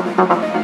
ハ。